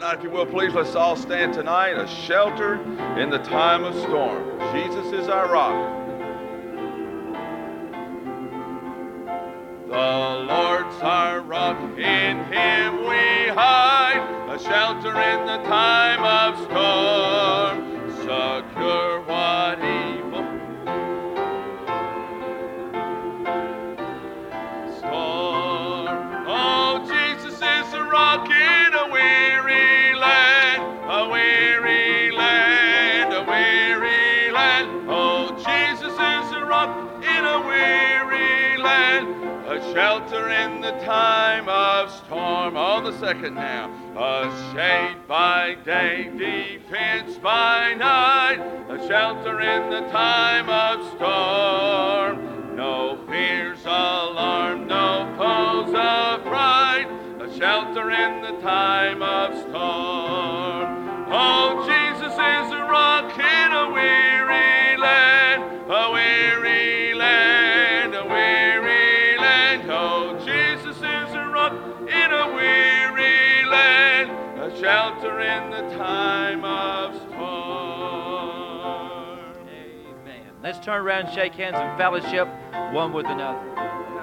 Tonight, if you will, please let's all stand tonight, a shelter in the time of storm. Jesus is our rock. The Lord's our rock, in him we hide, a shelter in the time of storm, the time of storm. On the second now, a shade by day, defense by night, a shelter in the time of storm. No fears, alarm, no foes affright, a shelter in the time of storm. Oh, Jesus is a rock in a weary turn around shake hands and fellowship one with another.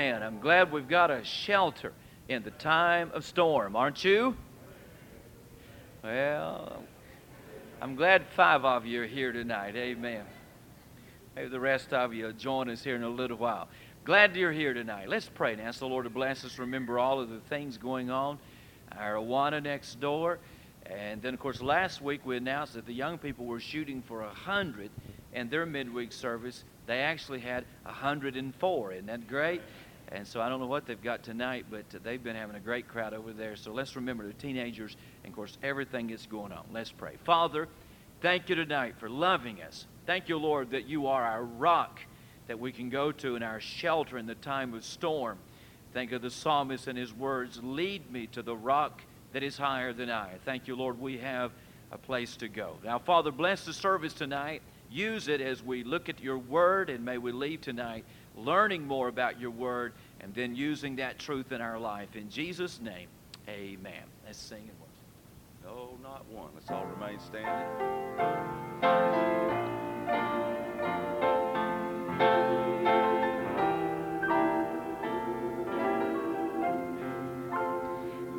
Amen. I'm glad we've got a shelter in the time of storm, aren't you? Well, I'm glad five of you are here tonight. Amen. Maybe the rest of you will join us here in a little while. Glad you're here tonight. Let's pray and ask the Lord to bless us. Remember all of the things going on. Our Awana next door. And then, of course, last week we announced that the young people were shooting for 100 in their midweek service. They actually had 104. Isn't that great? And so I don't know what they've got tonight, but they've been having a great crowd over there. So let's remember the teenagers and, of course, everything that's going on. Let's pray. Father, thank you tonight for loving us. Thank you, Lord, that you are our rock that we can go to and our shelter in the time of storm. Think of the psalmist and his words Lead me to the rock that is higher than I. Thank you, Lord, we have a place to go. Now, Father, bless the service tonight. Use it as we look at your word, and may we leave tonight learning more about your word, and then using that truth in our life. In Jesus' name, amen. Let's sing it once. No, not one. Let's all remain standing.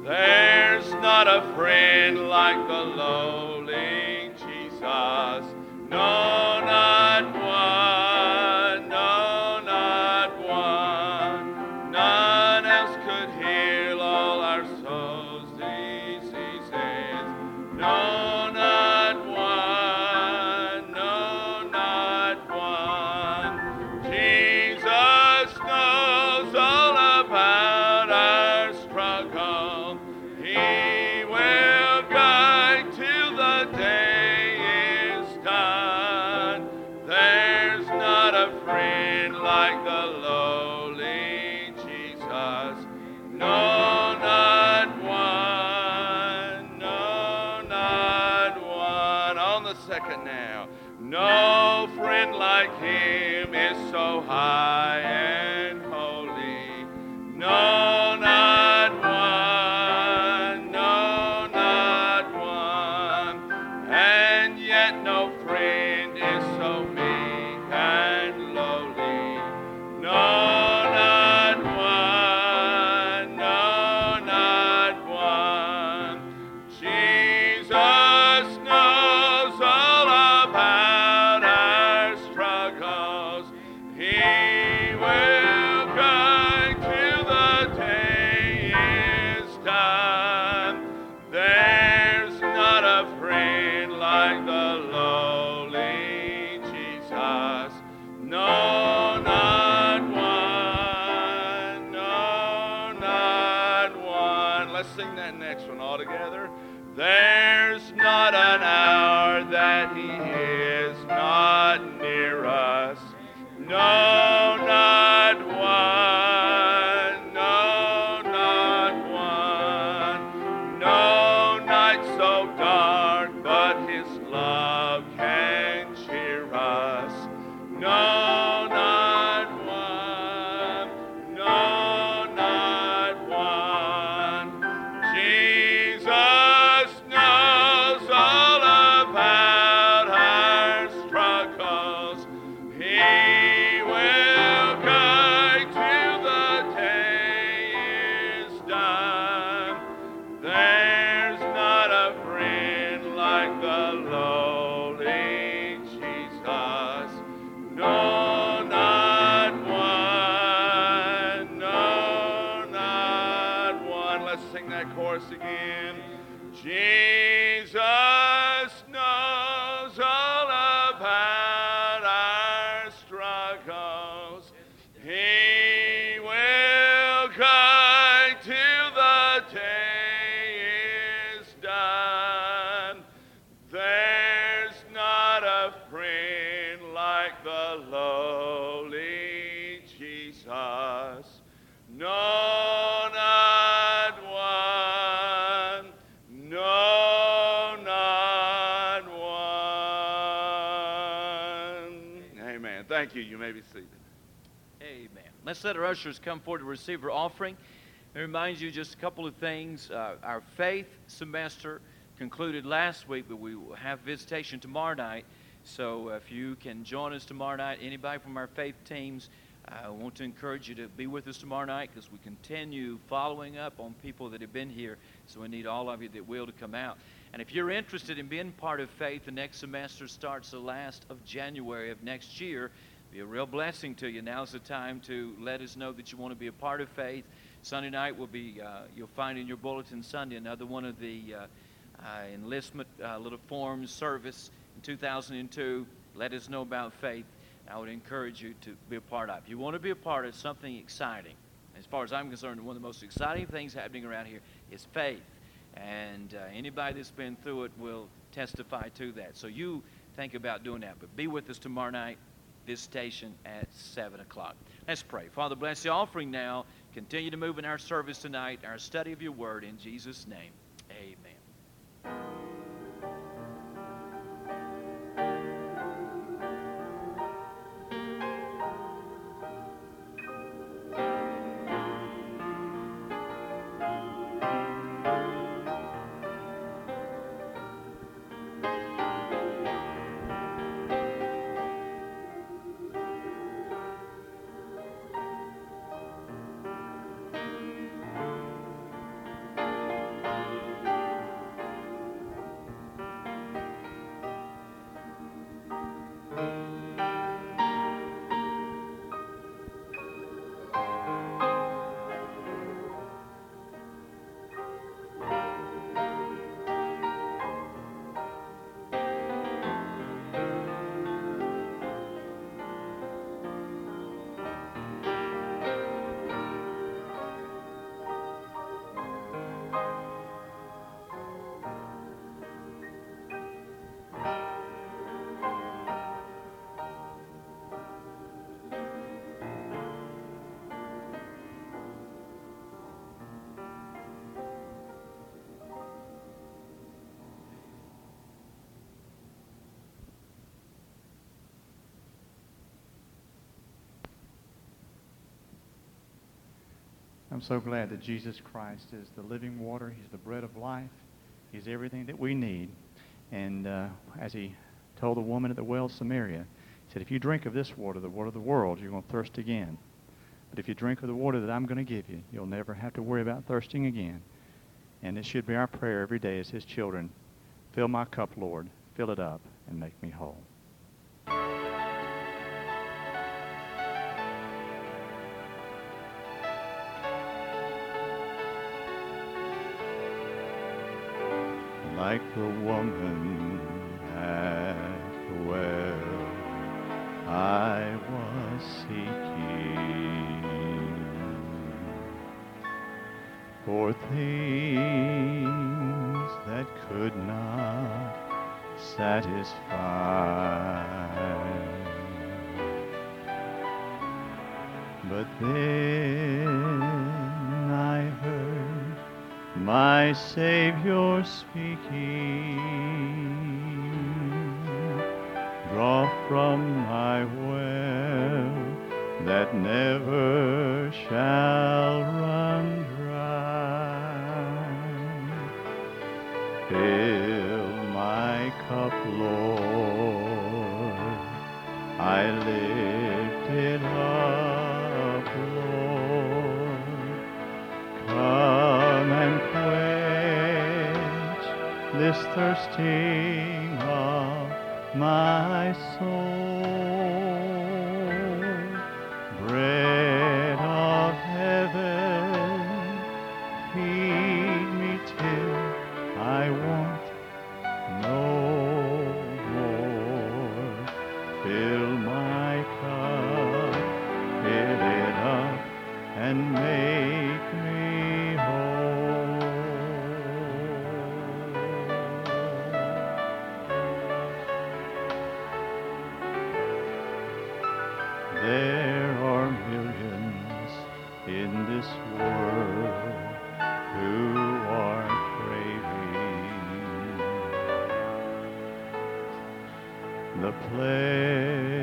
There's not a friend like the lowly Jesus. No. Let's let our ushers come forward to receive our offering. It reminds you just a couple of things. Uh, our faith semester concluded last week, but we will have visitation tomorrow night. So if you can join us tomorrow night, anybody from our faith teams, I want to encourage you to be with us tomorrow night because we continue following up on people that have been here. So we need all of you that will to come out. And if you're interested in being part of faith, the next semester starts the last of January of next year. Be a real blessing to you. Now's the time to let us know that you want to be a part of faith. Sunday night will be, uh, you'll find in your bulletin Sunday another one of the uh, uh, enlistment uh, little forms service in 2002. Let us know about faith. I would encourage you to be a part of. If you want to be a part of something exciting, as far as I'm concerned, one of the most exciting things happening around here is faith. And uh, anybody that's been through it will testify to that. So you think about doing that. But be with us tomorrow night, visitation at 7 o'clock. Let's pray. Father, bless the offering now. Continue to move in our service tonight, our study of your word. In Jesus' name, amen. I'm so glad that Jesus Christ is the living water. He's the bread of life. He's everything that we need. And uh, as he told the woman at the well of Samaria, he said, If you drink of this water, the water of the world, you're going to thirst again. But if you drink of the water that I'm going to give you, you'll never have to worry about thirsting again. And it should be our prayer every day as his children. Fill my cup, Lord. Fill it up and make me whole. Like the woman at the well, I was seeking for things that could not satisfy. But then my Savior speaking, draw from my well that never shall run dry. Fill my cup, this thirsting of my soul. World who are craving the pleasures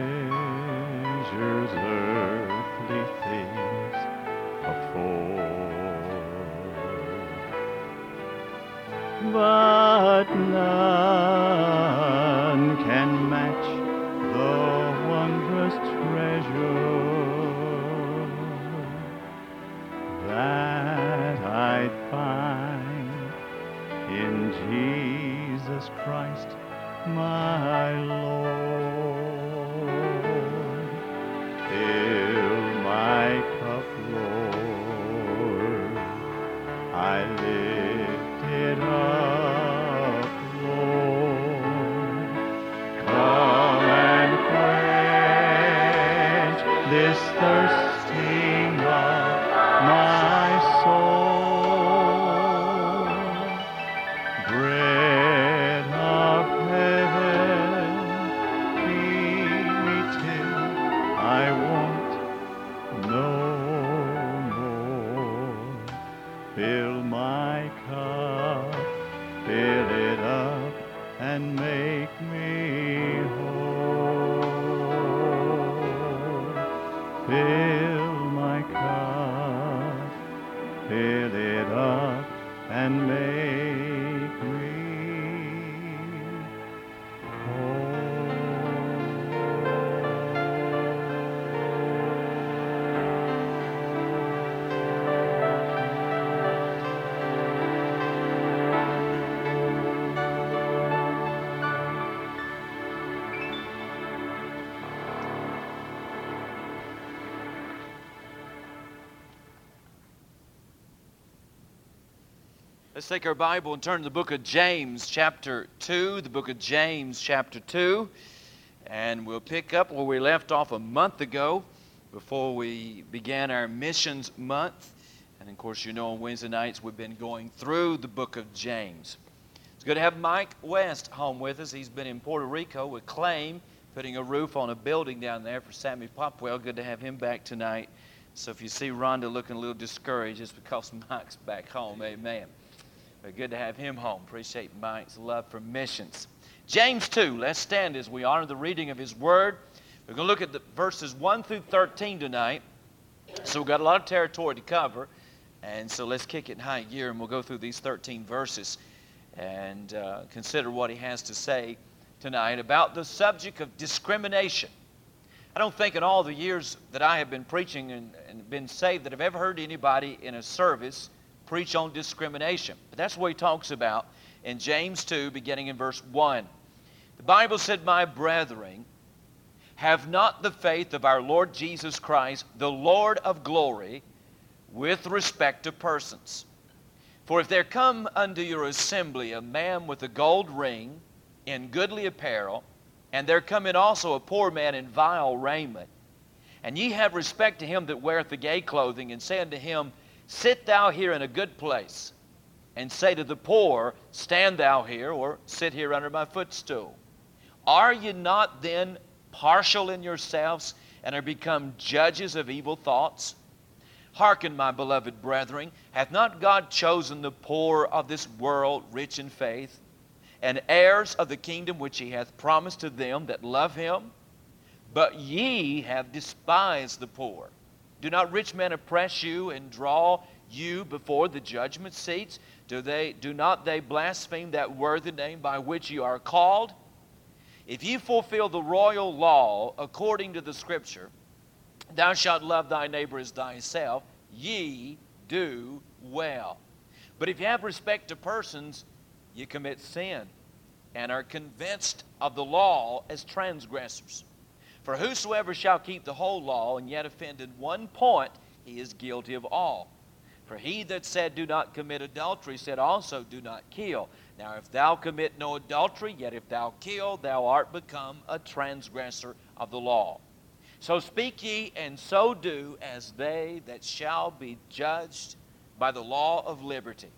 Let's take our Bible and turn to the book of James, chapter 2. The book of James, chapter 2. And we'll pick up where we left off a month ago before we began our missions month. And of course, you know, on Wednesday nights we've been going through the book of James. It's good to have Mike West home with us. He's been in Puerto Rico with Claim, putting a roof on a building down there for Sammy Popwell. Good to have him back tonight. So if you see Rhonda looking a little discouraged, it's because Mike's back home. Amen. But good to have him home. Appreciate Mike's love for missions. James 2, let's stand as we honor the reading of his word. We're going to look at the verses 1 through 13 tonight. So we've got a lot of territory to cover. And so let's kick it in high gear and we'll go through these 13 verses and uh, consider what he has to say tonight about the subject of discrimination. I don't think in all the years that I have been preaching and, and been saved that I've ever heard anybody in a service preach on discrimination. But that's what he talks about in James 2, beginning in verse 1. The Bible said, My brethren, have not the faith of our Lord Jesus Christ, the Lord of glory, with respect to persons. For if there come unto your assembly a man with a gold ring, in goodly apparel, and there come in also a poor man in vile raiment, and ye have respect to him that weareth the gay clothing, and say unto him, Sit thou here in a good place, and say to the poor, Stand thou here, or sit here under my footstool. Are ye not then partial in yourselves, and are become judges of evil thoughts? Hearken, my beloved brethren, hath not God chosen the poor of this world rich in faith, and heirs of the kingdom which he hath promised to them that love him? But ye have despised the poor. Do not rich men oppress you and draw you before the judgment seats? Do, they, do not they blaspheme that worthy name by which you are called? If you fulfill the royal law according to the scripture, thou shalt love thy neighbor as thyself, ye do well. But if you have respect to persons, you commit sin and are convinced of the law as transgressors. For whosoever shall keep the whole law and yet offend in one point, he is guilty of all. For he that said, Do not commit adultery, said also, Do not kill. Now, if thou commit no adultery, yet if thou kill, thou art become a transgressor of the law. So speak ye, and so do, as they that shall be judged by the law of liberty.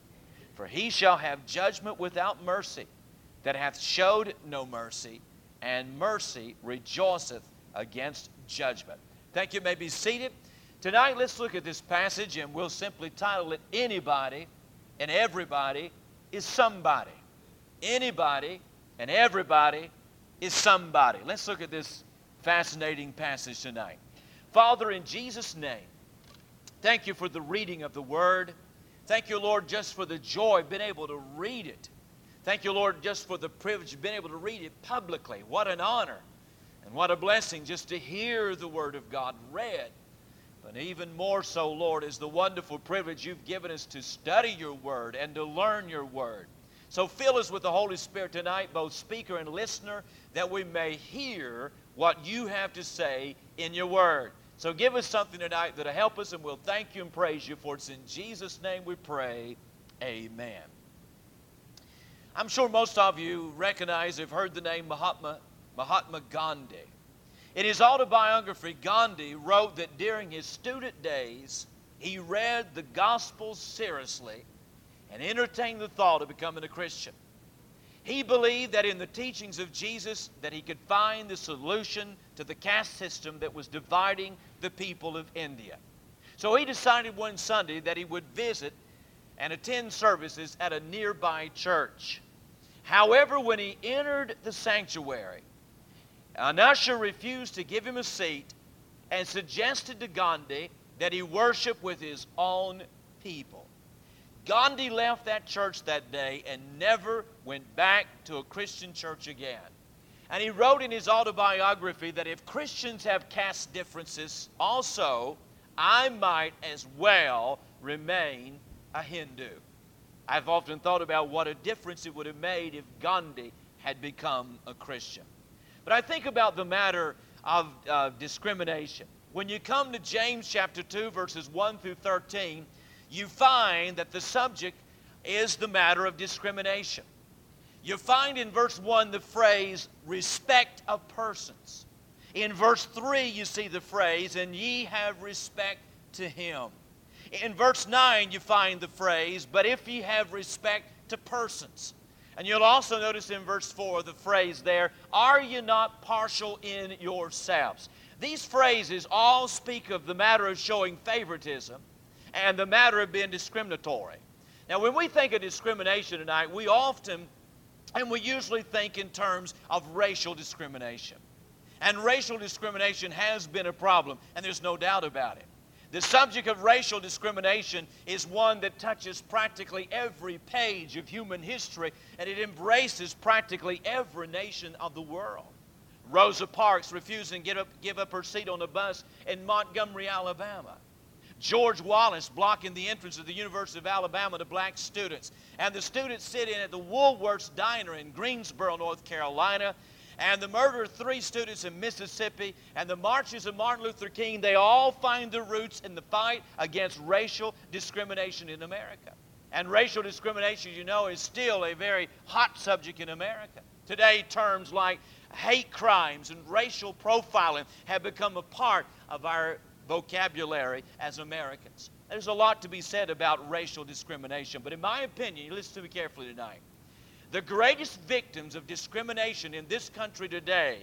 For he shall have judgment without mercy, that hath showed no mercy, and mercy rejoiceth against judgment. Thank you. you may be seated. Tonight, let's look at this passage, and we'll simply title it Anybody and Everybody is Somebody. Anybody and everybody is somebody. Let's look at this fascinating passage tonight. Father, in Jesus' name, thank you for the reading of the Word. Thank you, Lord, just for the joy of being able to read it. Thank you, Lord, just for the privilege of being able to read it publicly. What an honor and what a blessing just to hear the Word of God read. But even more so, Lord, is the wonderful privilege you've given us to study your Word and to learn your Word. So fill us with the Holy Spirit tonight, both speaker and listener, that we may hear what you have to say in your Word. So give us something tonight that'll help us, and we'll thank you and praise you for it's in Jesus' name we pray. Amen. I'm sure most of you recognize, have heard the name Mahatma, Mahatma Gandhi. In his autobiography, Gandhi wrote that during his student days, he read the Gospels seriously and entertained the thought of becoming a Christian. He believed that in the teachings of Jesus that he could find the solution to the caste system that was dividing the people of India. So he decided one Sunday that he would visit and attend services at a nearby church. However, when he entered the sanctuary, an usher refused to give him a seat and suggested to Gandhi that he worship with his own people. Gandhi left that church that day and never went back to a Christian church again. And he wrote in his autobiography that if Christians have caste differences, also, I might as well remain a Hindu. I've often thought about what a difference it would have made if Gandhi had become a Christian. But I think about the matter of uh, discrimination. When you come to James chapter 2, verses 1 through 13, you find that the subject is the matter of discrimination. You find in verse 1 the phrase respect of persons. In verse 3, you see the phrase, and ye have respect to him. In verse 9, you find the phrase, but if ye have respect to persons. And you'll also notice in verse 4 the phrase there, Are you not partial in yourselves? These phrases all speak of the matter of showing favoritism and the matter of being discriminatory. Now, when we think of discrimination tonight, we often and we usually think in terms of racial discrimination. And racial discrimination has been a problem, and there's no doubt about it. The subject of racial discrimination is one that touches practically every page of human history, and it embraces practically every nation of the world. Rosa Parks refusing to give up, give up her seat on a bus in Montgomery, Alabama. George Wallace blocking the entrance of the University of Alabama to black students. And the students sit in at the Woolworths Diner in Greensboro, North Carolina. And the murder of three students in Mississippi and the marches of Martin Luther King, they all find their roots in the fight against racial discrimination in America. And racial discrimination, you know, is still a very hot subject in America. Today, terms like hate crimes and racial profiling have become a part of our vocabulary as Americans. There's a lot to be said about racial discrimination, but in my opinion, listen to me carefully tonight. The greatest victims of discrimination in this country today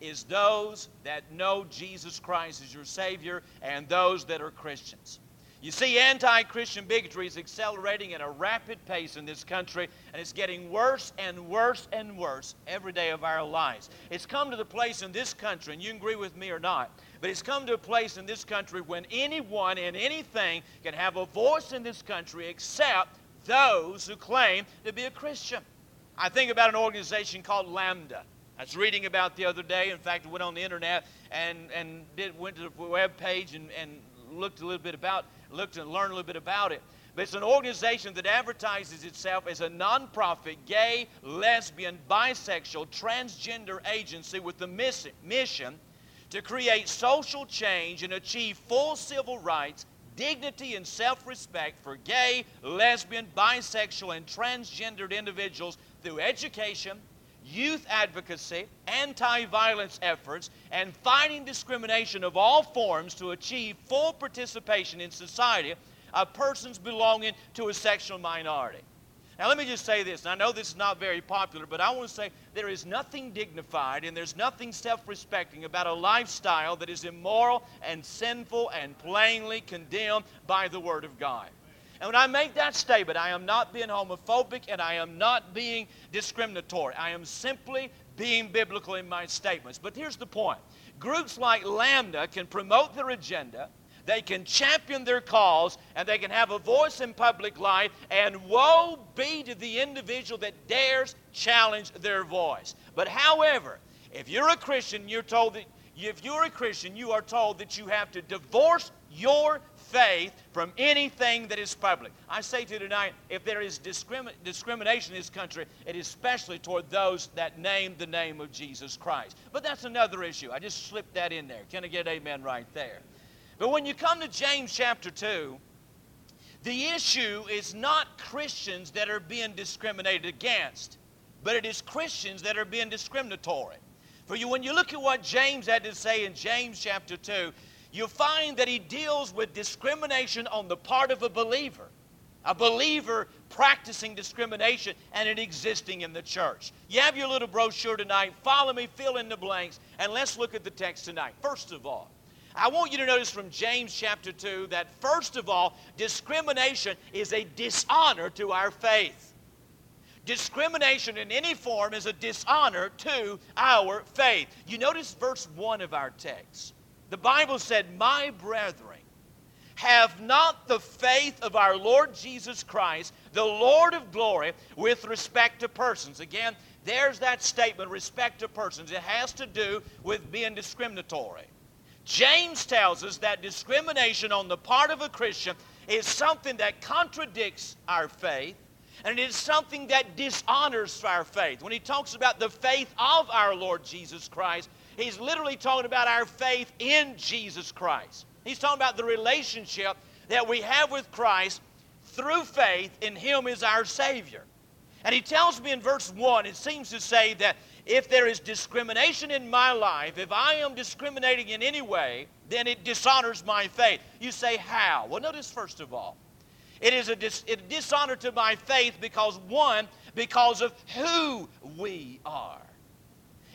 is those that know Jesus Christ as your Savior and those that are Christians. You see, anti Christian bigotry is accelerating at a rapid pace in this country, and it's getting worse and worse and worse every day of our lives. It's come to the place in this country, and you agree with me or not, but it's come to a place in this country when anyone and anything can have a voice in this country except those who claim to be a Christian. I think about an organization called Lambda. I was reading about the other day. In fact, I went on the internet and, and did, went to the web page and, and looked a little bit about looked and learned a little bit about it. But it's an organization that advertises itself as a nonprofit gay, lesbian, bisexual, transgender agency with the mission to create social change and achieve full civil rights, dignity, and self respect for gay, lesbian, bisexual, and transgendered individuals through education, youth advocacy, anti violence efforts, and fighting discrimination of all forms to achieve full participation in society of persons belonging to a sexual minority. Now, let me just say this. I know this is not very popular, but I want to say there is nothing dignified and there's nothing self respecting about a lifestyle that is immoral and sinful and plainly condemned by the Word of God. And when I make that statement, I am not being homophobic and I am not being discriminatory. I am simply being biblical in my statements. But here's the point groups like Lambda can promote their agenda, they can champion their cause, and they can have a voice in public life, and woe be to the individual that dares challenge their voice. But however, if you're a Christian, you're told that if you're a Christian, you are told that you have to divorce your faith from anything that is public. I say to you tonight, if there is discrimin- discrimination in this country, it is especially toward those that name the name of Jesus Christ. But that's another issue. I just slipped that in there. Can I get amen right there? But when you come to James chapter 2, the issue is not Christians that are being discriminated against, but it is Christians that are being discriminatory. For you, when you look at what James had to say in James chapter 2, you find that he deals with discrimination on the part of a believer. A believer practicing discrimination and it existing in the church. You have your little brochure tonight. Follow me, fill in the blanks, and let's look at the text tonight. First of all, I want you to notice from James chapter 2 that first of all, discrimination is a dishonor to our faith. Discrimination in any form is a dishonor to our faith. You notice verse 1 of our text. The Bible said, My brethren, have not the faith of our Lord Jesus Christ, the Lord of glory, with respect to persons. Again, there's that statement, respect to persons. It has to do with being discriminatory. James tells us that discrimination on the part of a Christian is something that contradicts our faith and it is something that dishonors our faith. When he talks about the faith of our Lord Jesus Christ, He's literally talking about our faith in Jesus Christ. He's talking about the relationship that we have with Christ through faith in Him as our Savior. And he tells me in verse 1, it seems to say that if there is discrimination in my life, if I am discriminating in any way, then it dishonors my faith. You say, how? Well, notice first of all, it is a, dis- a dishonor to my faith because, one, because of who we are.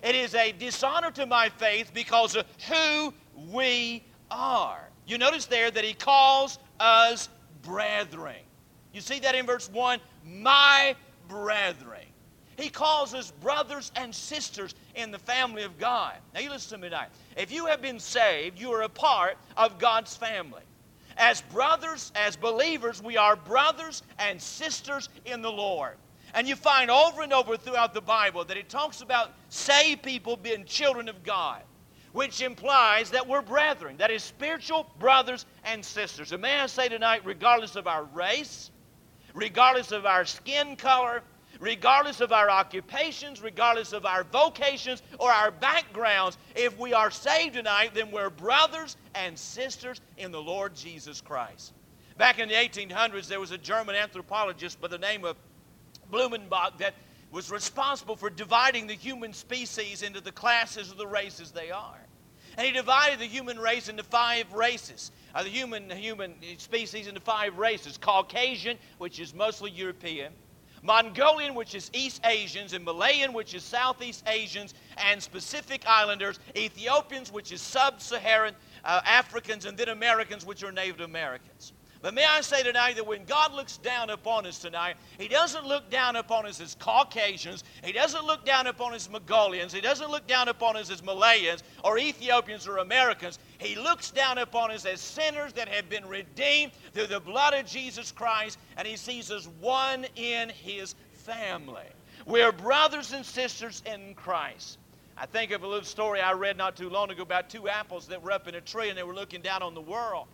It is a dishonor to my faith because of who we are. You notice there that he calls us brethren. You see that in verse 1? My brethren. He calls us brothers and sisters in the family of God. Now, you listen to me tonight. If you have been saved, you are a part of God's family. As brothers, as believers, we are brothers and sisters in the Lord. And you find over and over throughout the Bible that it talks about saved people being children of God, which implies that we're brethren, that is, spiritual brothers and sisters. And may I say tonight, regardless of our race, regardless of our skin color, regardless of our occupations, regardless of our vocations or our backgrounds, if we are saved tonight, then we're brothers and sisters in the Lord Jesus Christ. Back in the 1800s, there was a German anthropologist by the name of Blumenbach that was responsible for dividing the human species into the classes of the races they are. And he divided the human race into five races. Uh, the human, human species into five races Caucasian, which is mostly European, Mongolian, which is East Asians, and Malayan, which is Southeast Asians, and Pacific Islanders, Ethiopians, which is sub Saharan uh, Africans, and then Americans, which are Native Americans. But may I say tonight that when God looks down upon us tonight, He doesn't look down upon us as Caucasians. He doesn't look down upon us as Mongolians. He doesn't look down upon us as Malayans or Ethiopians or Americans. He looks down upon us as sinners that have been redeemed through the blood of Jesus Christ, and He sees us one in His family. We're brothers and sisters in Christ. I think of a little story I read not too long ago about two apples that were up in a tree and they were looking down on the world.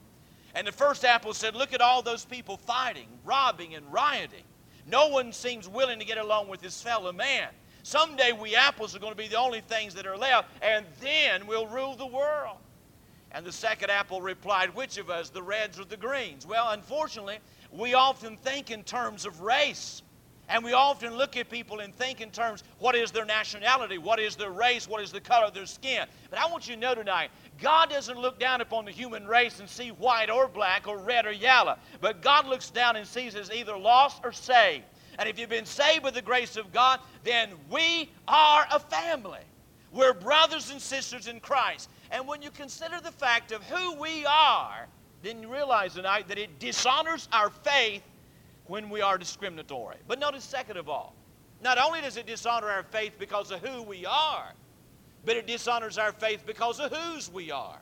And the first apple said, Look at all those people fighting, robbing, and rioting. No one seems willing to get along with his fellow man. Someday we apples are going to be the only things that are left, and then we'll rule the world. And the second apple replied, Which of us, the reds or the greens? Well, unfortunately, we often think in terms of race. And we often look at people and think in terms what is their nationality, what is their race, what is the color of their skin. But I want you to know tonight God doesn't look down upon the human race and see white or black or red or yellow, but God looks down and sees as either lost or saved. And if you've been saved with the grace of God, then we are a family. We're brothers and sisters in Christ. And when you consider the fact of who we are, then you realize tonight that it dishonors our faith when we are discriminatory. But notice, second of all, not only does it dishonor our faith because of who we are, but it dishonors our faith because of whose we are.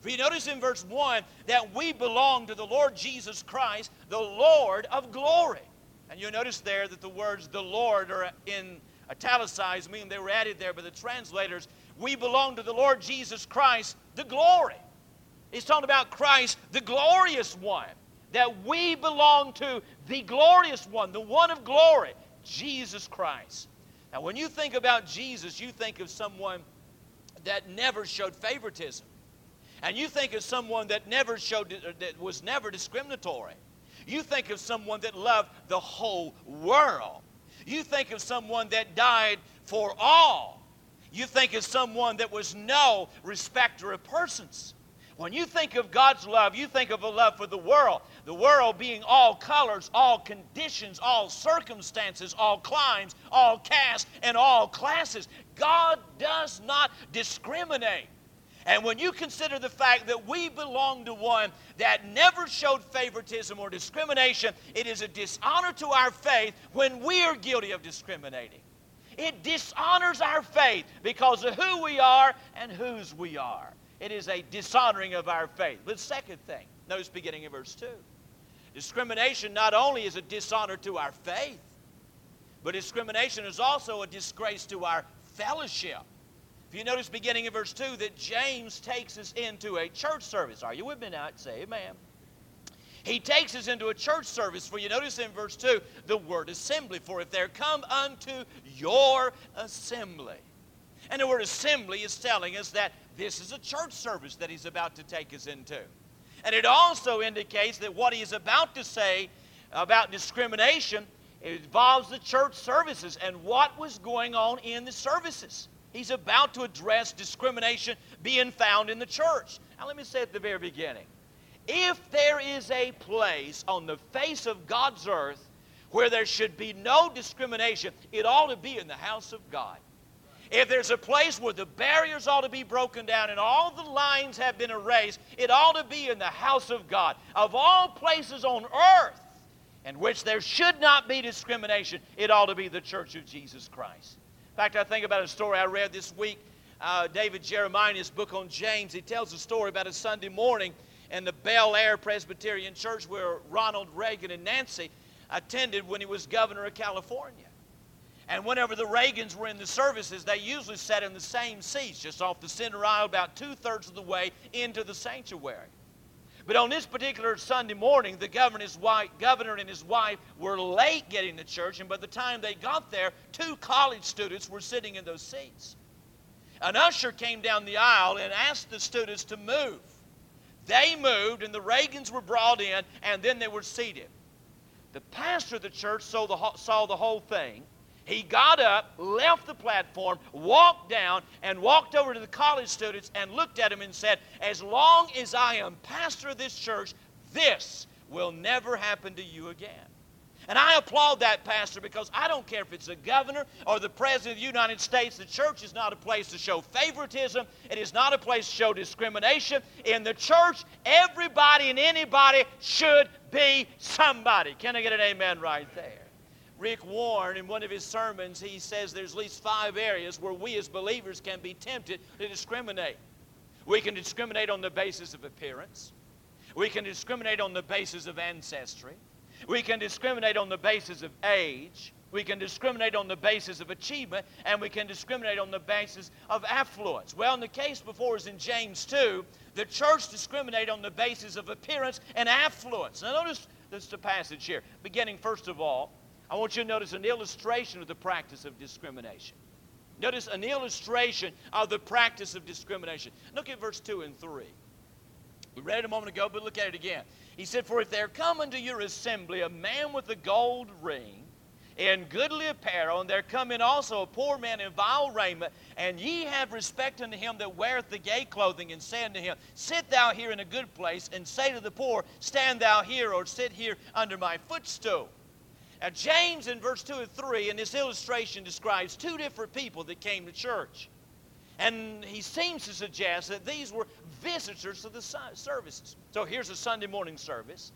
For you notice in verse 1 that we belong to the Lord Jesus Christ, the Lord of glory. And you'll notice there that the words the Lord are in italicized, meaning they were added there by the translators. We belong to the Lord Jesus Christ, the glory. He's talking about Christ, the glorious one. That we belong to the glorious one, the one of glory, Jesus Christ. Now, when you think about Jesus, you think of someone that never showed favoritism. And you think of someone that never showed uh, that was never discriminatory. You think of someone that loved the whole world. You think of someone that died for all. You think of someone that was no respecter of persons. When you think of God's love, you think of a love for the world. The world being all colors, all conditions, all circumstances, all climes, all castes, and all classes. God does not discriminate. And when you consider the fact that we belong to one that never showed favoritism or discrimination, it is a dishonor to our faith when we are guilty of discriminating. It dishonors our faith because of who we are and whose we are. It is a dishonoring of our faith. But second thing, notice beginning in verse 2. Discrimination not only is a dishonor to our faith, but discrimination is also a disgrace to our fellowship. If you notice beginning in verse 2 that James takes us into a church service. Are you with me now? Say amen. He takes us into a church service, for you notice in verse 2 the word assembly. For if there come unto your assembly. And the word assembly is telling us that this is a church service that he's about to take us into. And it also indicates that what he is about to say about discrimination involves the church services and what was going on in the services. He's about to address discrimination being found in the church. Now, let me say at the very beginning if there is a place on the face of God's earth where there should be no discrimination, it ought to be in the house of God. If there's a place where the barriers ought to be broken down and all the lines have been erased, it ought to be in the house of God. Of all places on earth in which there should not be discrimination, it ought to be the church of Jesus Christ. In fact, I think about a story I read this week. Uh, David Jeremiah, in his book on James, he tells a story about a Sunday morning in the Bel Air Presbyterian Church where Ronald Reagan and Nancy attended when he was governor of California. And whenever the Reagans were in the services, they usually sat in the same seats, just off the center aisle, about two thirds of the way into the sanctuary. But on this particular Sunday morning, the governor and, his wife, were late getting to church, and by the time they got there, two college students were sitting in those seats. An usher came down the aisle and asked the students to move. They moved, and the Reagans were brought in, and then they were seated. The pastor of the church saw the whole thing. He got up, left the platform, walked down, and walked over to the college students and looked at them and said, As long as I am pastor of this church, this will never happen to you again. And I applaud that pastor because I don't care if it's the governor or the president of the United States. The church is not a place to show favoritism. It is not a place to show discrimination. In the church, everybody and anybody should be somebody. Can I get an amen right there? Rick Warren, in one of his sermons, he says there's at least five areas where we as believers can be tempted to discriminate. We can discriminate on the basis of appearance. We can discriminate on the basis of ancestry. We can discriminate on the basis of age. We can discriminate on the basis of achievement, and we can discriminate on the basis of affluence. Well, in the case before us in James 2, the church discriminate on the basis of appearance and affluence. Now, notice this the passage here, beginning first of all. I want you to notice an illustration of the practice of discrimination. Notice an illustration of the practice of discrimination. Look at verse 2 and 3. We read it a moment ago, but look at it again. He said, For if there come unto your assembly a man with a gold ring, in goodly apparel, and there come in also a poor man in vile raiment, and ye have respect unto him that weareth the gay clothing, and say unto him, Sit thou here in a good place, and say to the poor, Stand thou here, or sit here under my footstool. Now, James in verse 2 and 3 in this illustration describes two different people that came to church. And he seems to suggest that these were visitors to the services. So here's a Sunday morning service,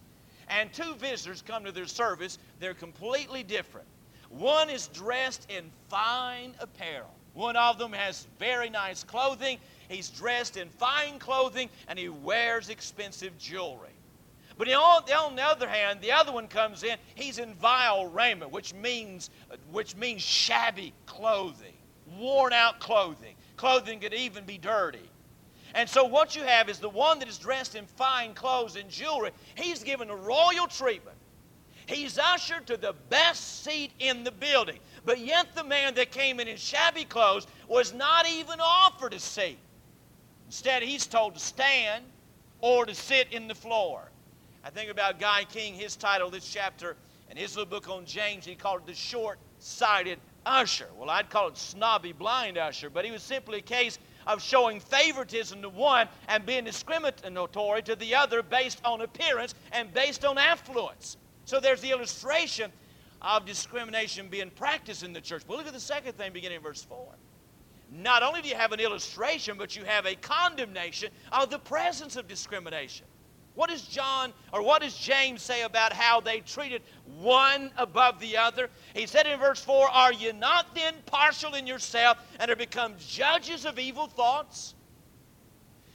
and two visitors come to their service. They're completely different. One is dressed in fine apparel. One of them has very nice clothing. He's dressed in fine clothing and he wears expensive jewelry. But on the other hand, the other one comes in, he's in vile raiment, which means, which means shabby clothing, worn out clothing. Clothing could even be dirty. And so what you have is the one that is dressed in fine clothes and jewelry, he's given a royal treatment. He's ushered to the best seat in the building. But yet the man that came in in shabby clothes was not even offered a seat. Instead, he's told to stand or to sit in the floor. I think about Guy King, his title, this chapter, and his little book on James, he called it The Short Sighted Usher. Well, I'd call it Snobby Blind Usher, but he was simply a case of showing favoritism to one and being discriminatory to the other based on appearance and based on affluence. So there's the illustration of discrimination being practiced in the church. But look at the second thing beginning in verse 4. Not only do you have an illustration, but you have a condemnation of the presence of discrimination. What does John or what does James say about how they treated one above the other? He said in verse 4 Are you not then partial in yourself and are become judges of evil thoughts?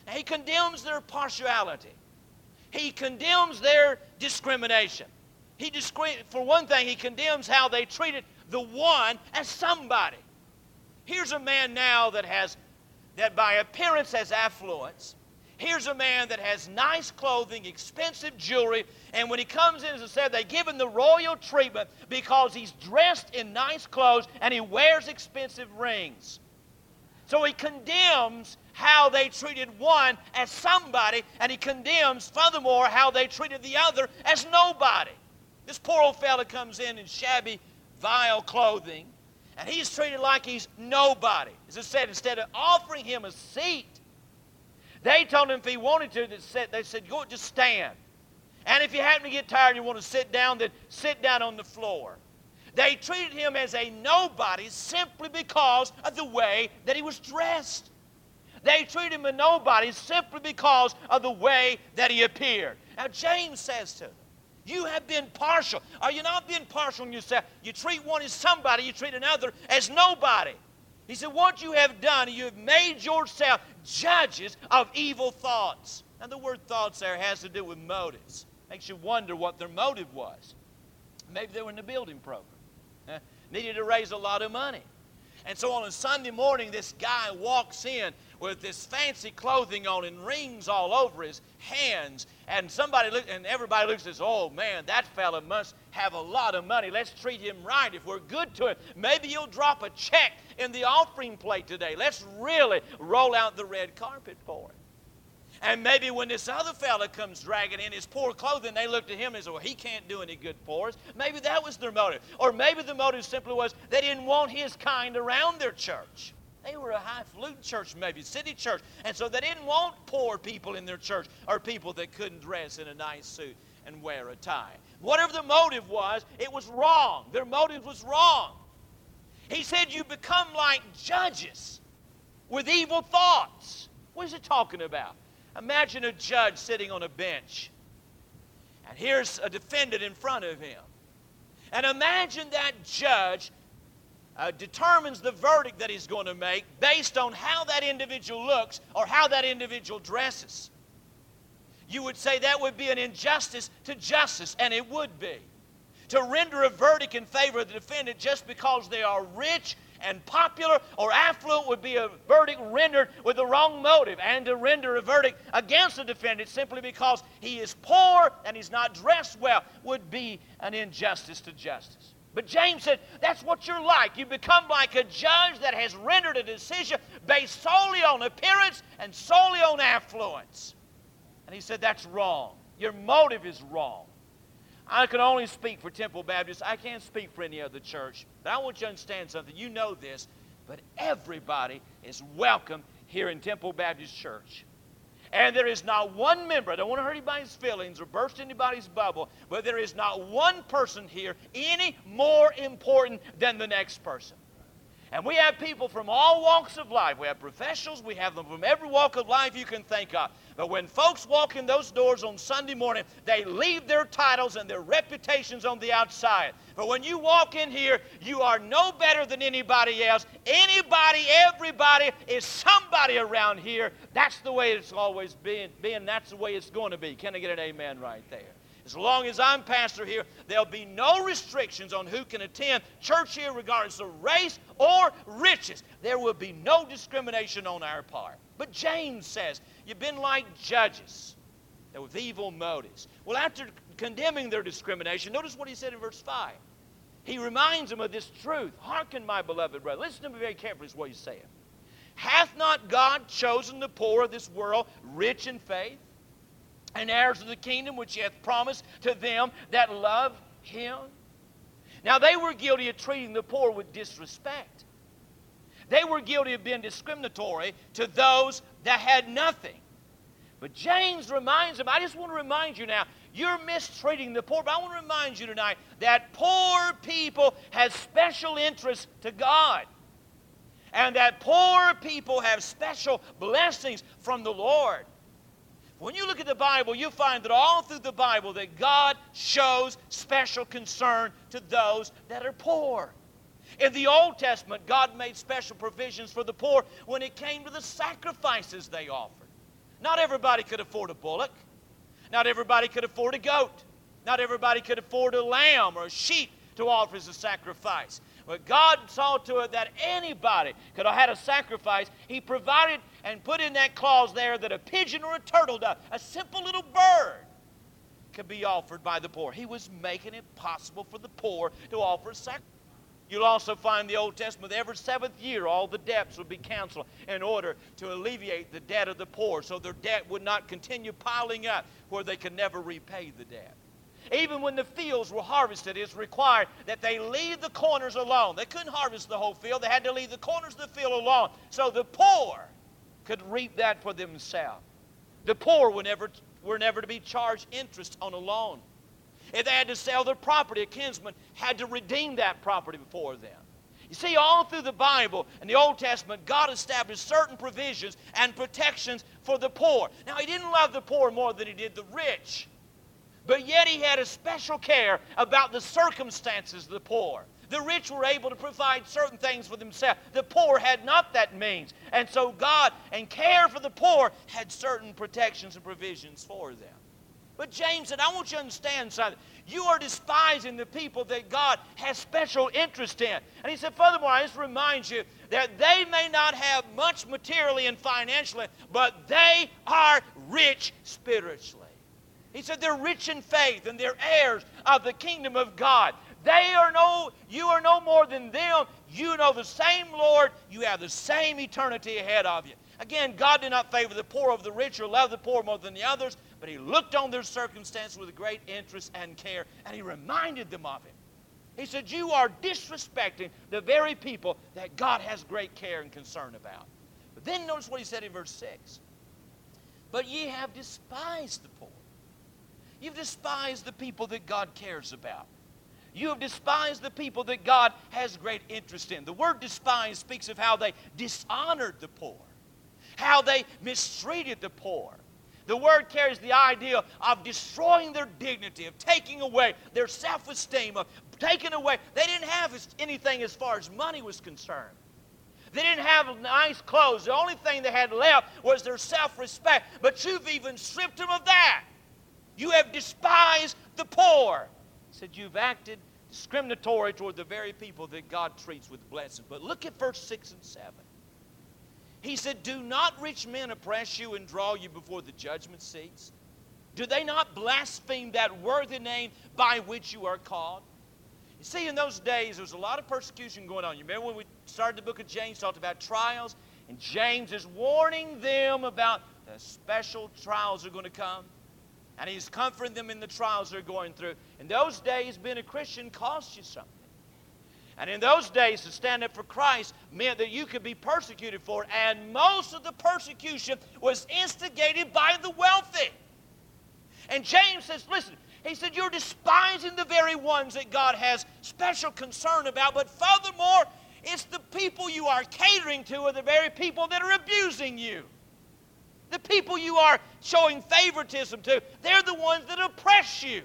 Now, he condemns their partiality, he condemns their discrimination. He discri- for one thing, he condemns how they treated the one as somebody. Here's a man now that has that by appearance has affluence Here's a man that has nice clothing, expensive jewelry, and when he comes in, as I said, they give him the royal treatment because he's dressed in nice clothes and he wears expensive rings. So he condemns how they treated one as somebody, and he condemns, furthermore, how they treated the other as nobody. This poor old fella comes in in shabby, vile clothing, and he's treated like he's nobody. As I said, instead of offering him a seat, they told him if he wanted to, they said, go just stand. And if you happen to get tired and you want to sit down, then sit down on the floor. They treated him as a nobody simply because of the way that he was dressed. They treated him a nobody simply because of the way that he appeared. Now, James says to them, You have been partial. Are you not being partial in yourself? You treat one as somebody, you treat another as nobody. He said, What you have done, you have made yourself judges of evil thoughts. Now, the word thoughts there has to do with motives. Makes you wonder what their motive was. Maybe they were in the building program, needed to raise a lot of money. And so on a Sunday morning, this guy walks in with this fancy clothing on and rings all over his hands. And somebody look, and everybody looks and says, "Oh man, that fella must have a lot of money. Let's treat him right. If we're good to him, maybe he'll drop a check in the offering plate today. Let's really roll out the red carpet for him." And maybe when this other fella comes dragging in his poor clothing, they look to him and say, well, he can't do any good for us. Maybe that was their motive. Or maybe the motive simply was they didn't want his kind around their church. They were a highfalutin church, maybe city church. And so they didn't want poor people in their church or people that couldn't dress in a nice suit and wear a tie. Whatever the motive was, it was wrong. Their motive was wrong. He said, You become like judges with evil thoughts. What is he talking about? Imagine a judge sitting on a bench, and here's a defendant in front of him. And imagine that judge uh, determines the verdict that he's going to make based on how that individual looks or how that individual dresses. You would say that would be an injustice to justice, and it would be. To render a verdict in favor of the defendant just because they are rich and popular or affluent would be a verdict rendered with the wrong motive, and to render a verdict against the defendant simply because he is poor and he's not dressed well would be an injustice to justice. But James said, that's what you're like. You become like a judge that has rendered a decision based solely on appearance and solely on affluence. And he said, that's wrong. Your motive is wrong. I can only speak for Temple Baptist. I can't speak for any other church. But I want you to understand something. You know this, but everybody is welcome here in Temple Baptist Church. And there is not one member, I don't want to hurt anybody's feelings or burst anybody's bubble, but there is not one person here any more important than the next person. And we have people from all walks of life. We have professionals, we have them from every walk of life you can think of. But when folks walk in those doors on Sunday morning, they leave their titles and their reputations on the outside. But when you walk in here, you are no better than anybody else. Anybody, everybody is somebody around here. That's the way it's always been, been. That's the way it's going to be. Can I get an amen right there? As long as I'm pastor here, there'll be no restrictions on who can attend church here, regardless of race or riches. There will be no discrimination on our part. But James says, You've been like judges with evil motives. Well, after condemning their discrimination, notice what he said in verse 5. He reminds them of this truth. Hearken, my beloved brother. Listen to me very carefully, is what he's saying. Hath not God chosen the poor of this world rich in faith? And heirs of the kingdom which he hath promised to them that love him. Now, they were guilty of treating the poor with disrespect. They were guilty of being discriminatory to those that had nothing. But James reminds them, I just want to remind you now, you're mistreating the poor, but I want to remind you tonight that poor people have special interest to God. And that poor people have special blessings from the Lord. When you look at the Bible, you find that all through the Bible that God shows special concern to those that are poor. In the Old Testament, God made special provisions for the poor when it came to the sacrifices they offered. Not everybody could afford a bullock. Not everybody could afford a goat. Not everybody could afford a lamb or a sheep to offer as a sacrifice. But God saw to it that anybody could have had a sacrifice. He provided and put in that clause there that a pigeon or a turtle dove, a simple little bird, could be offered by the poor. He was making it possible for the poor to offer a sacrifice. You'll also find the Old Testament every seventh year all the debts would be canceled in order to alleviate the debt of the poor so their debt would not continue piling up where they could never repay the debt. Even when the fields were harvested, it's required that they leave the corners alone. They couldn't harvest the whole field, they had to leave the corners of the field alone. So the poor could reap that for themselves. The poor were never, were never to be charged interest on a loan. If they had to sell their property, a kinsman had to redeem that property before them. You see, all through the Bible and the Old Testament, God established certain provisions and protections for the poor. Now, He didn't love the poor more than He did the rich. But yet he had a special care about the circumstances of the poor. The rich were able to provide certain things for themselves. The poor had not that means. And so God and care for the poor had certain protections and provisions for them. But James said, I want you to understand something. You are despising the people that God has special interest in. And he said, furthermore, I just remind you that they may not have much materially and financially, but they are rich spiritually. He said they're rich in faith and they're heirs of the kingdom of God. They are no, you are no more than them. You know the same Lord. You have the same eternity ahead of you. Again, God did not favor the poor over the rich or love the poor more than the others, but He looked on their circumstances with great interest and care, and He reminded them of it. He said, You are disrespecting the very people that God has great care and concern about. But then notice what He said in verse 6 But ye have despised the poor. You've despised the people that God cares about. You have despised the people that God has great interest in. The word despise speaks of how they dishonored the poor, how they mistreated the poor. The word carries the idea of destroying their dignity, of taking away their self esteem, of taking away. They didn't have anything as far as money was concerned. They didn't have nice clothes. The only thing they had left was their self respect. But you've even stripped them of that. You have despised the poor. He said, You've acted discriminatory toward the very people that God treats with blessing. But look at verse 6 and 7. He said, Do not rich men oppress you and draw you before the judgment seats? Do they not blaspheme that worthy name by which you are called? You see, in those days, there was a lot of persecution going on. You remember when we started the book of James, talked about trials? And James is warning them about the special trials that are going to come and he's comforting them in the trials they're going through. In those days, being a Christian cost you something. And in those days, to stand up for Christ meant that you could be persecuted for it. And most of the persecution was instigated by the wealthy. And James says, listen, he said, You're despising the very ones that God has special concern about. But furthermore, it's the people you are catering to are the very people that are abusing you. The people you are showing favoritism to, they're the ones that oppress you.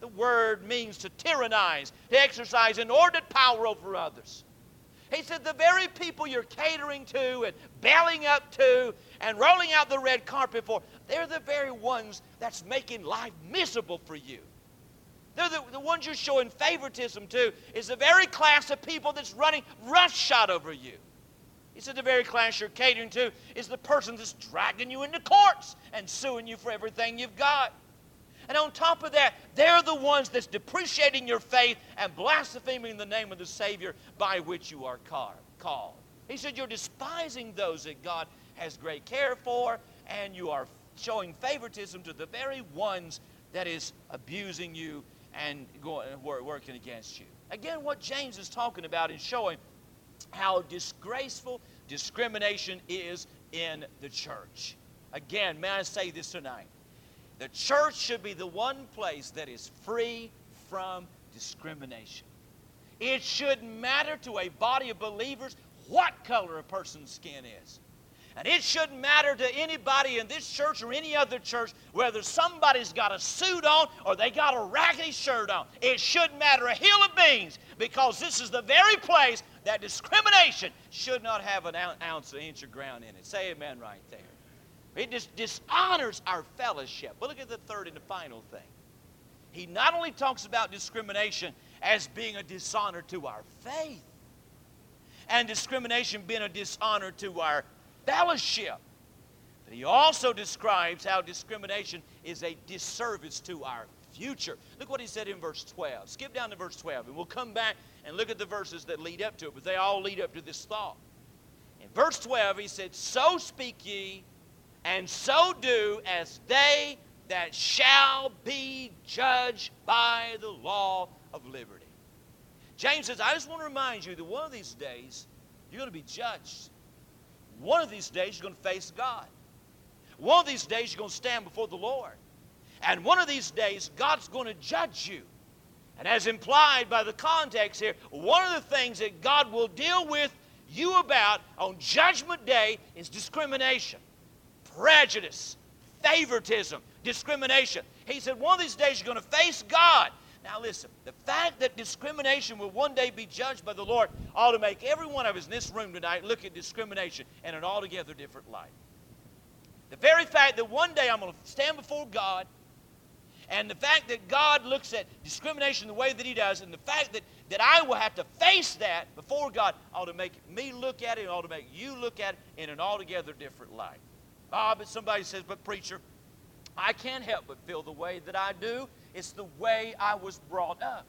The word means to tyrannize, to exercise inordinate power over others. He said, the very people you're catering to and belling up to and rolling out the red carpet for, they're the very ones that's making life miserable for you. They're the, the ones you're showing favoritism to, is the very class of people that's running roughshod over you. He said the very class you're catering to is the person that's dragging you into courts and suing you for everything you've got. And on top of that, they're the ones that's depreciating your faith and blaspheming the name of the Savior by which you are called. He said you're despising those that God has great care for, and you are showing favoritism to the very ones that is abusing you and going, working against you. Again, what James is talking about is showing how disgraceful discrimination is in the church. Again, may I say this tonight? The church should be the one place that is free from discrimination. It shouldn't matter to a body of believers what color a person's skin is. And it shouldn't matter to anybody in this church or any other church whether somebody's got a suit on or they got a raggedy shirt on. It shouldn't matter a hill of beans because this is the very place that discrimination should not have an ounce, an inch of ground in it. Say amen right there. It just dishonors our fellowship. But look at the third and the final thing. He not only talks about discrimination as being a dishonor to our faith, and discrimination being a dishonor to our fellowship. But he also describes how discrimination is a disservice to our future. Look what he said in verse 12. Skip down to verse 12, and we'll come back and look at the verses that lead up to it, but they all lead up to this thought. In verse 12, he said, So speak ye, and so do as they that shall be judged by the law of liberty. James says, I just want to remind you that one of these days you're going to be judged. One of these days, you're going to face God. One of these days, you're going to stand before the Lord. And one of these days, God's going to judge you. And as implied by the context here, one of the things that God will deal with you about on Judgment Day is discrimination, prejudice, favoritism, discrimination. He said, one of these days you're going to face God. Now, listen, the fact that discrimination will one day be judged by the Lord ought to make every one of us in this room tonight look at discrimination in an altogether different light. The very fact that one day I'm going to stand before God, and the fact that God looks at discrimination the way that He does, and the fact that, that I will have to face that before God ought to make me look at it, and ought to make you look at it in an altogether different light. Ah, but somebody says, but preacher, I can't help but feel the way that I do. It's the way I was brought up.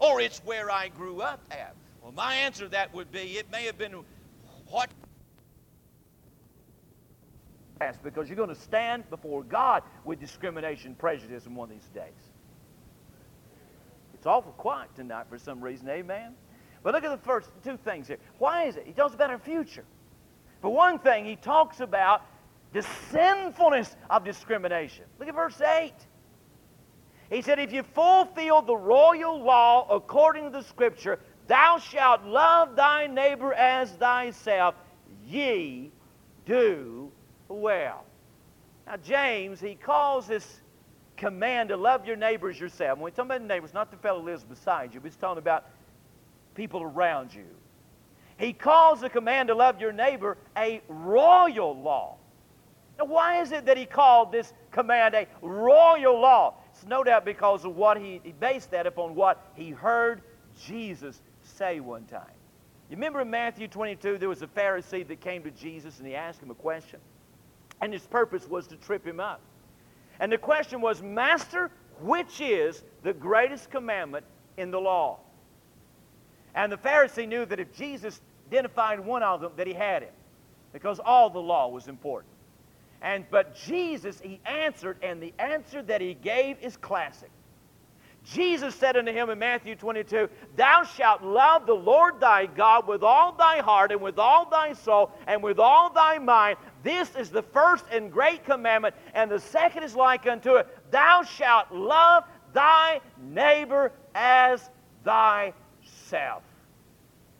Or it's where I grew up at. Well, my answer to that would be it may have been what because you're going to stand before God with discrimination, and prejudice in one of these days. It's awful quiet tonight for some reason, amen? But look at the first two things here. Why is it? He talks about our future. For one thing, he talks about the sinfulness of discrimination. Look at verse 8. He said, If you fulfill the royal law according to the scripture, thou shalt love thy neighbor as thyself, ye do well. Now, James, he calls this command to love your neighbors yourself. When we talking about neighbors, not the fellow who lives beside you, but he's talking about people around you. He calls the command to love your neighbor a royal law. Now, why is it that he called this command a royal law? It's no doubt because of what he, he based that upon what he heard Jesus say one time. You remember in Matthew 22, there was a Pharisee that came to Jesus and he asked him a question. And his purpose was to trip him up. And the question was, Master, which is the greatest commandment in the law? And the Pharisee knew that if Jesus identified one of them, that he had him. Because all the law was important. And but Jesus, he answered, and the answer that he gave is classic. Jesus said unto him in Matthew 22, Thou shalt love the Lord thy God with all thy heart and with all thy soul and with all thy mind. This is the first and great commandment, and the second is like unto it. Thou shalt love thy neighbor as thyself.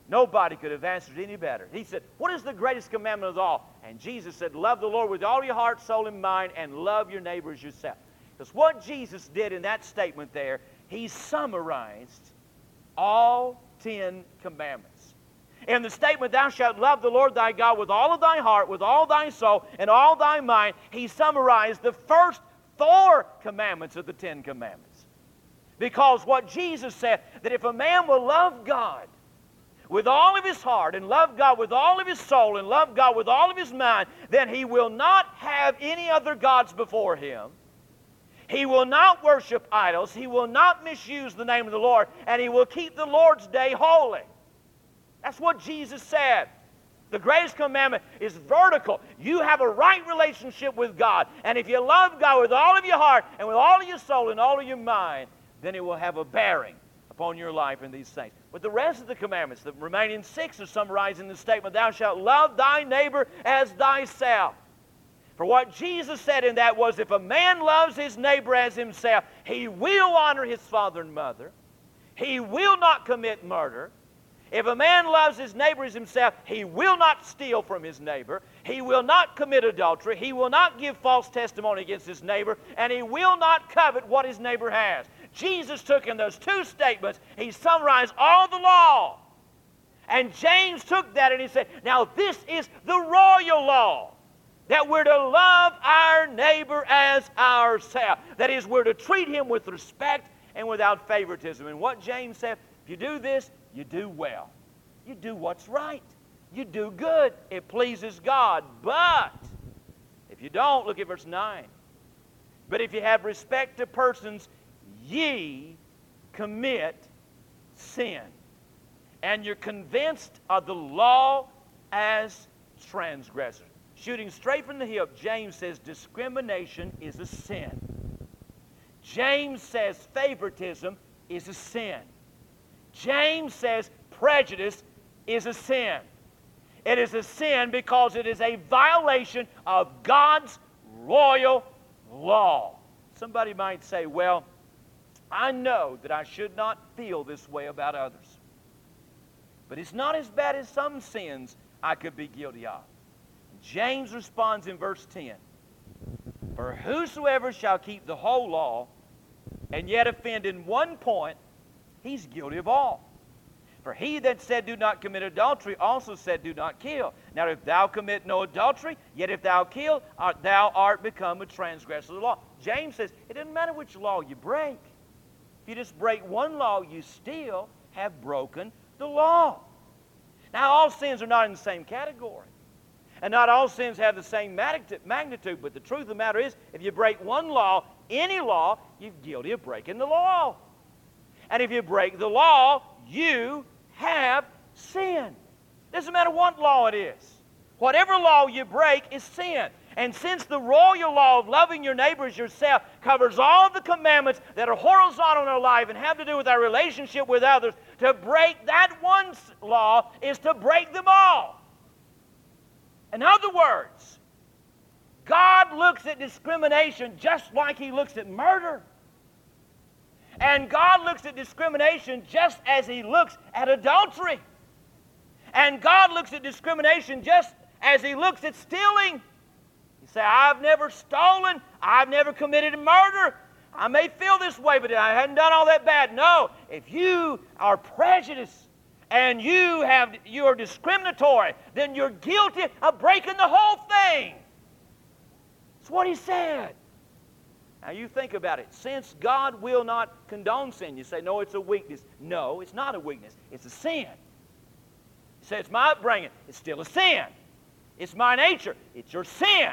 Nobody could have answered any better. He said, What is the greatest commandment of all? And Jesus said, Love the Lord with all your heart, soul, and mind, and love your neighbor as yourself. Because what Jesus did in that statement there he summarized all Ten Commandments. In the statement, Thou shalt love the Lord thy God with all of thy heart, with all thy soul, and all thy mind, he summarized the first four commandments of the Ten Commandments. Because what Jesus said, that if a man will love God with all of his heart, and love God with all of his soul, and love God with all of his mind, then he will not have any other gods before him he will not worship idols. He will not misuse the name of the Lord. And he will keep the Lord's day holy. That's what Jesus said. The greatest commandment is vertical. You have a right relationship with God. And if you love God with all of your heart and with all of your soul and all of your mind, then it will have a bearing upon your life in these things. But the rest of the commandments, the remaining six, are summarized in the statement Thou shalt love thy neighbor as thyself. For what Jesus said in that was if a man loves his neighbor as himself, he will honor his father and mother. He will not commit murder. If a man loves his neighbor as himself, he will not steal from his neighbor. He will not commit adultery. He will not give false testimony against his neighbor. And he will not covet what his neighbor has. Jesus took in those two statements, he summarized all the law. And James took that and he said, Now this is the royal law that we're to love our neighbor as ourselves. That is, we're to treat him with respect and without favoritism. And what James said, if you do this, you do well. You do what's right. You do good. It pleases God. But if you don't, look at verse 9. But if you have respect to persons, ye commit sin. And you're convinced of the law as transgressors. Shooting straight from the hip, James says discrimination is a sin. James says favoritism is a sin. James says prejudice is a sin. It is a sin because it is a violation of God's royal law. Somebody might say, well, I know that I should not feel this way about others. But it's not as bad as some sins I could be guilty of. James responds in verse 10 For whosoever shall keep the whole law and yet offend in one point, he's guilty of all. For he that said, Do not commit adultery, also said, Do not kill. Now, if thou commit no adultery, yet if thou kill, art, thou art become a transgressor of the law. James says, It doesn't matter which law you break. If you just break one law, you still have broken the law. Now, all sins are not in the same category. And not all sins have the same magnitude, but the truth of the matter is, if you break one law, any law, you're guilty of breaking the law. And if you break the law, you have sin. Doesn't matter what law it is. Whatever law you break is sin. And since the royal law of loving your neighbor as yourself covers all the commandments that are horizontal in our life and have to do with our relationship with others, to break that one law is to break them all. In other words, God looks at discrimination just like He looks at murder. And God looks at discrimination just as He looks at adultery. And God looks at discrimination just as He looks at stealing. You say, I've never stolen, I've never committed murder. I may feel this way, but I hadn't done all that bad. No, if you are prejudiced and you have you are discriminatory, then you're guilty of breaking the whole thing. That's what he said. Now you think about it. Since God will not condone sin, you say, no, it's a weakness. No, it's not a weakness. It's a sin. You say it's my upbringing. It's still a sin. It's my nature. It's your sin.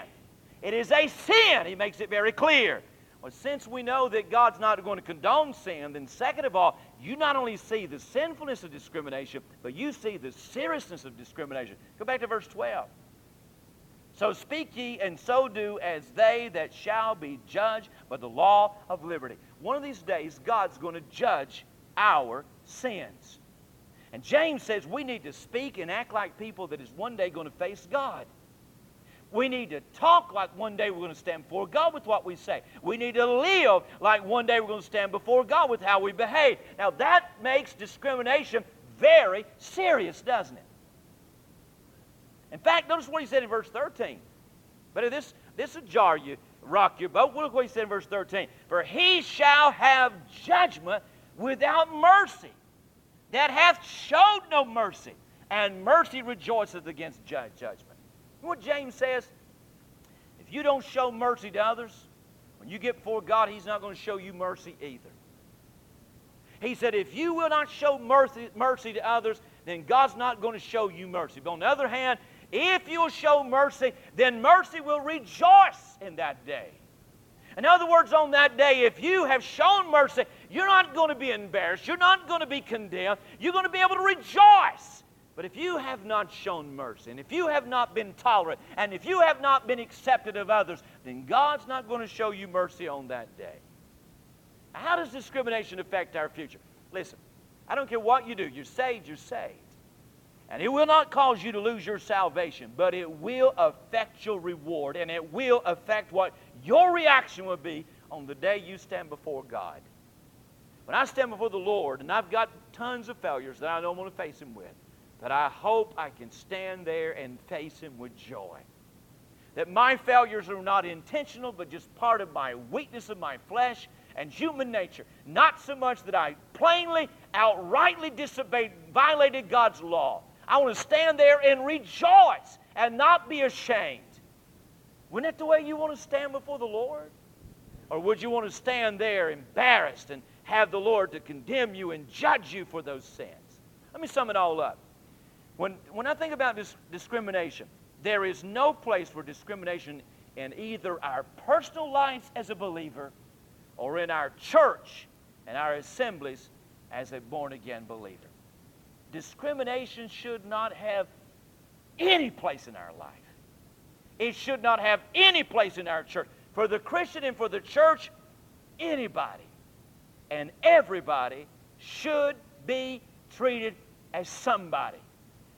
It is a sin. He makes it very clear. Well, since we know that God's not going to condone sin, then second of all, you not only see the sinfulness of discrimination, but you see the seriousness of discrimination. Go back to verse 12. So speak ye, and so do as they that shall be judged by the law of liberty. One of these days, God's going to judge our sins. And James says we need to speak and act like people that is one day going to face God. We need to talk like one day we're going to stand before God with what we say. We need to live like one day we're going to stand before God with how we behave. Now, that makes discrimination very serious, doesn't it? In fact, notice what he said in verse 13. But if this, this will jar you, rock your boat. Look what he said in verse 13. For he shall have judgment without mercy, that hath showed no mercy, and mercy rejoiceth against judgment. what James says? If you don't show mercy to others, when you get before God, He's not going to show you mercy either. He said, if you will not show mercy, mercy to others, then God's not going to show you mercy. But on the other hand, if you'll show mercy, then mercy will rejoice in that day. In other words, on that day, if you have shown mercy, you're not going to be embarrassed. You're not going to be condemned. You're going to be able to rejoice. But if you have not shown mercy, and if you have not been tolerant, and if you have not been accepted of others, then God's not going to show you mercy on that day. How does discrimination affect our future? Listen, I don't care what you do. You're saved, you're saved. And it will not cause you to lose your salvation, but it will affect your reward and it will affect what your reaction will be on the day you stand before God. When I stand before the Lord, and I've got tons of failures that I don't want to face Him with, but I hope I can stand there and face Him with joy. That my failures are not intentional, but just part of my weakness of my flesh and human nature. Not so much that I plainly, outrightly disobeyed, violated God's law, I want to stand there and rejoice and not be ashamed. Isn't that the way you want to stand before the Lord? Or would you want to stand there embarrassed and have the Lord to condemn you and judge you for those sins? Let me sum it all up. When, when I think about this discrimination, there is no place for discrimination in either our personal lives as a believer or in our church and our assemblies as a born again believer discrimination should not have any place in our life. It should not have any place in our church. For the Christian and for the church, anybody and everybody should be treated as somebody.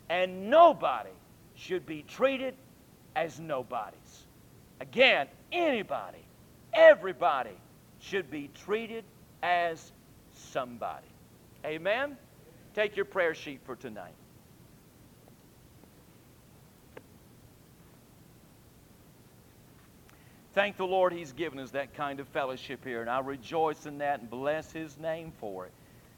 And nobody should be treated as nobodies. Again, anybody, everybody should be treated as somebody. Amen? Take your prayer sheet for tonight. Thank the Lord He's given us that kind of fellowship here, and I rejoice in that and bless His name for it.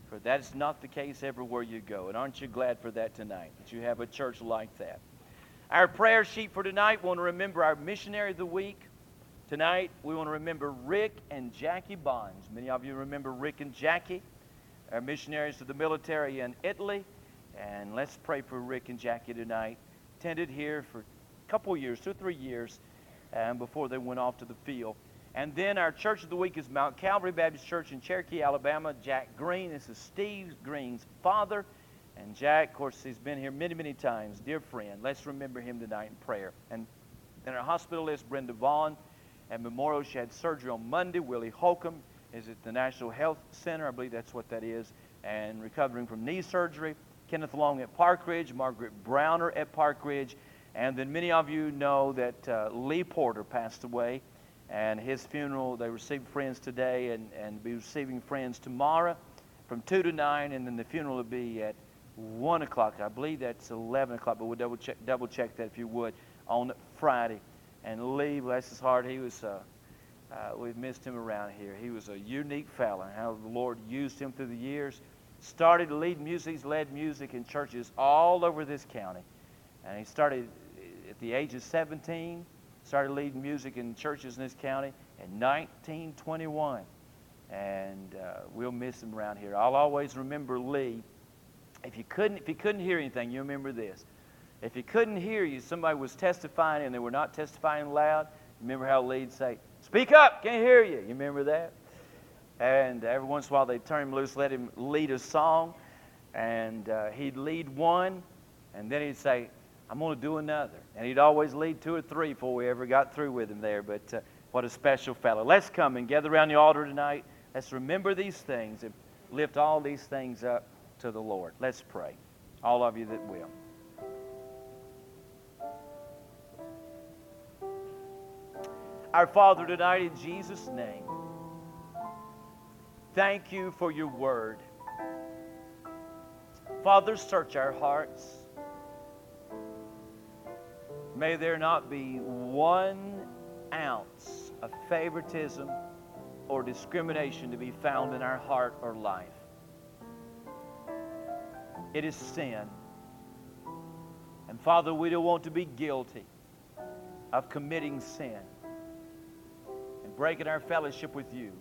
For that's not the case everywhere you go. And aren't you glad for that tonight, that you have a church like that? Our prayer sheet for tonight, we want to remember our missionary of the week. Tonight, we want to remember Rick and Jackie Bonds. Many of you remember Rick and Jackie, our missionaries to the military in Italy. And let's pray for Rick and Jackie tonight. Tended here for a couple years, two or three years, um, before they went off to the field. And then our church of the week is Mount Calvary Baptist Church in Cherokee, Alabama. Jack Green. This is Steve Green's father. And Jack, of course, he's been here many, many times. Dear friend, let's remember him tonight in prayer. And then our hospital list, Brenda Vaughn. At Memorial, she had surgery on Monday. Willie Holcomb is at the National Health Center. I believe that's what that is. And recovering from knee surgery. Kenneth Long at Park Ridge. Margaret Browner at Park Ridge. And then many of you know that uh, Lee Porter passed away. And his funeral, they received friends today and, and be receiving friends tomorrow from 2 to 9. And then the funeral will be at 1 o'clock. I believe that's 11 o'clock, but we'll double check, double check that if you would on Friday. And Lee, bless his heart, he was, uh, uh, we've missed him around here. He was a unique fella, how the Lord used him through the years. Started to lead music, he's led music in churches all over this county. And he started at the age of 17, started leading music in churches in this county in 1921. And uh, we'll miss him around here. I'll always remember Lee. If you couldn't, if you couldn't hear anything, you remember this. If you couldn't hear you, somebody was testifying and they were not testifying loud. Remember how Lee'd say, "Speak up, can't hear you." You remember that? And every once in a while they'd turn him loose, let him lead a song, and uh, he'd lead one, and then he'd say, "I'm going to do another," and he'd always lead two or three before we ever got through with him there. But uh, what a special fellow! Let's come and gather around the altar tonight. Let's remember these things and lift all these things up to the Lord. Let's pray. All of you that will. Our Father, tonight in Jesus' name, thank you for your word. Father, search our hearts. May there not be one ounce of favoritism or discrimination to be found in our heart or life. It is sin. And Father, we don't want to be guilty of committing sin breaking our fellowship with you.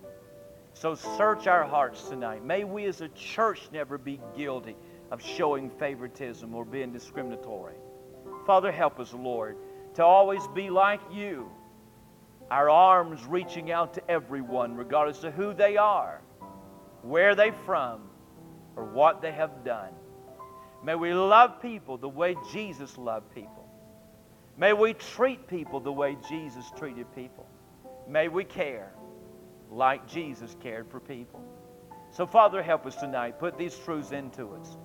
So search our hearts tonight. May we as a church never be guilty of showing favoritism or being discriminatory. Father, help us, Lord, to always be like you, our arms reaching out to everyone, regardless of who they are, where they're from, or what they have done. May we love people the way Jesus loved people. May we treat people the way Jesus treated people. May we care like Jesus cared for people. So, Father, help us tonight. Put these truths into us.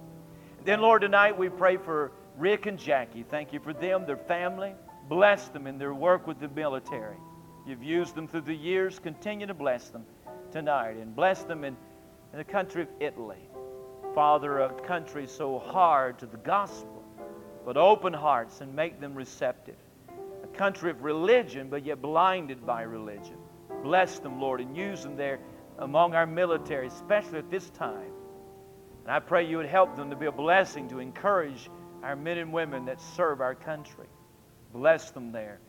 Then, Lord, tonight we pray for Rick and Jackie. Thank you for them, their family. Bless them in their work with the military. You've used them through the years. Continue to bless them tonight and bless them in, in the country of Italy. Father, a country so hard to the gospel, but open hearts and make them receptive. Country of religion, but yet blinded by religion. Bless them, Lord, and use them there among our military, especially at this time. And I pray you would help them to be a blessing to encourage our men and women that serve our country. Bless them there.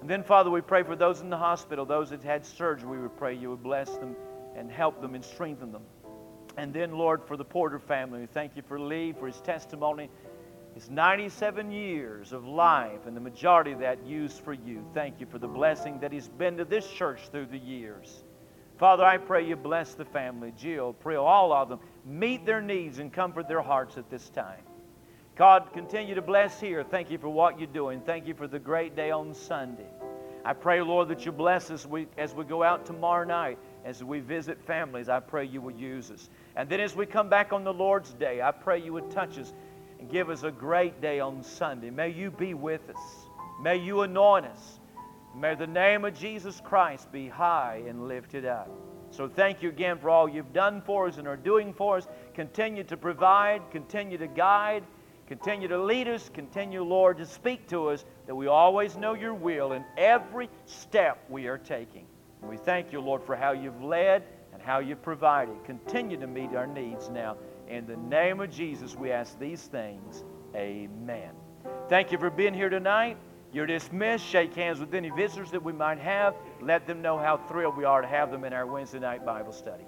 And then, Father, we pray for those in the hospital, those that had surgery. We would pray you would bless them and help them and strengthen them. And then, Lord, for the Porter family, we thank you for Lee, for his testimony, his 97 years of life, and the majority of that used for you. Thank you for the blessing that he's been to this church through the years. Father, I pray you bless the family, Jill, Prill, all of them. Meet their needs and comfort their hearts at this time. God, continue to bless here. Thank you for what you're doing. Thank you for the great day on Sunday. I pray, Lord, that you bless us as we go out tomorrow night, as we visit families. I pray you will use us. And then as we come back on the Lord's Day, I pray you would touch us and give us a great day on Sunday. May you be with us. May you anoint us. May the name of Jesus Christ be high and lifted up. So thank you again for all you've done for us and are doing for us. Continue to provide, continue to guide, Continue to lead us. Continue, Lord, to speak to us that we always know your will in every step we are taking. We thank you, Lord, for how you've led and how you've provided. Continue to meet our needs now. In the name of Jesus, we ask these things. Amen. Thank you for being here tonight. You're dismissed. Shake hands with any visitors that we might have. Let them know how thrilled we are to have them in our Wednesday night Bible study.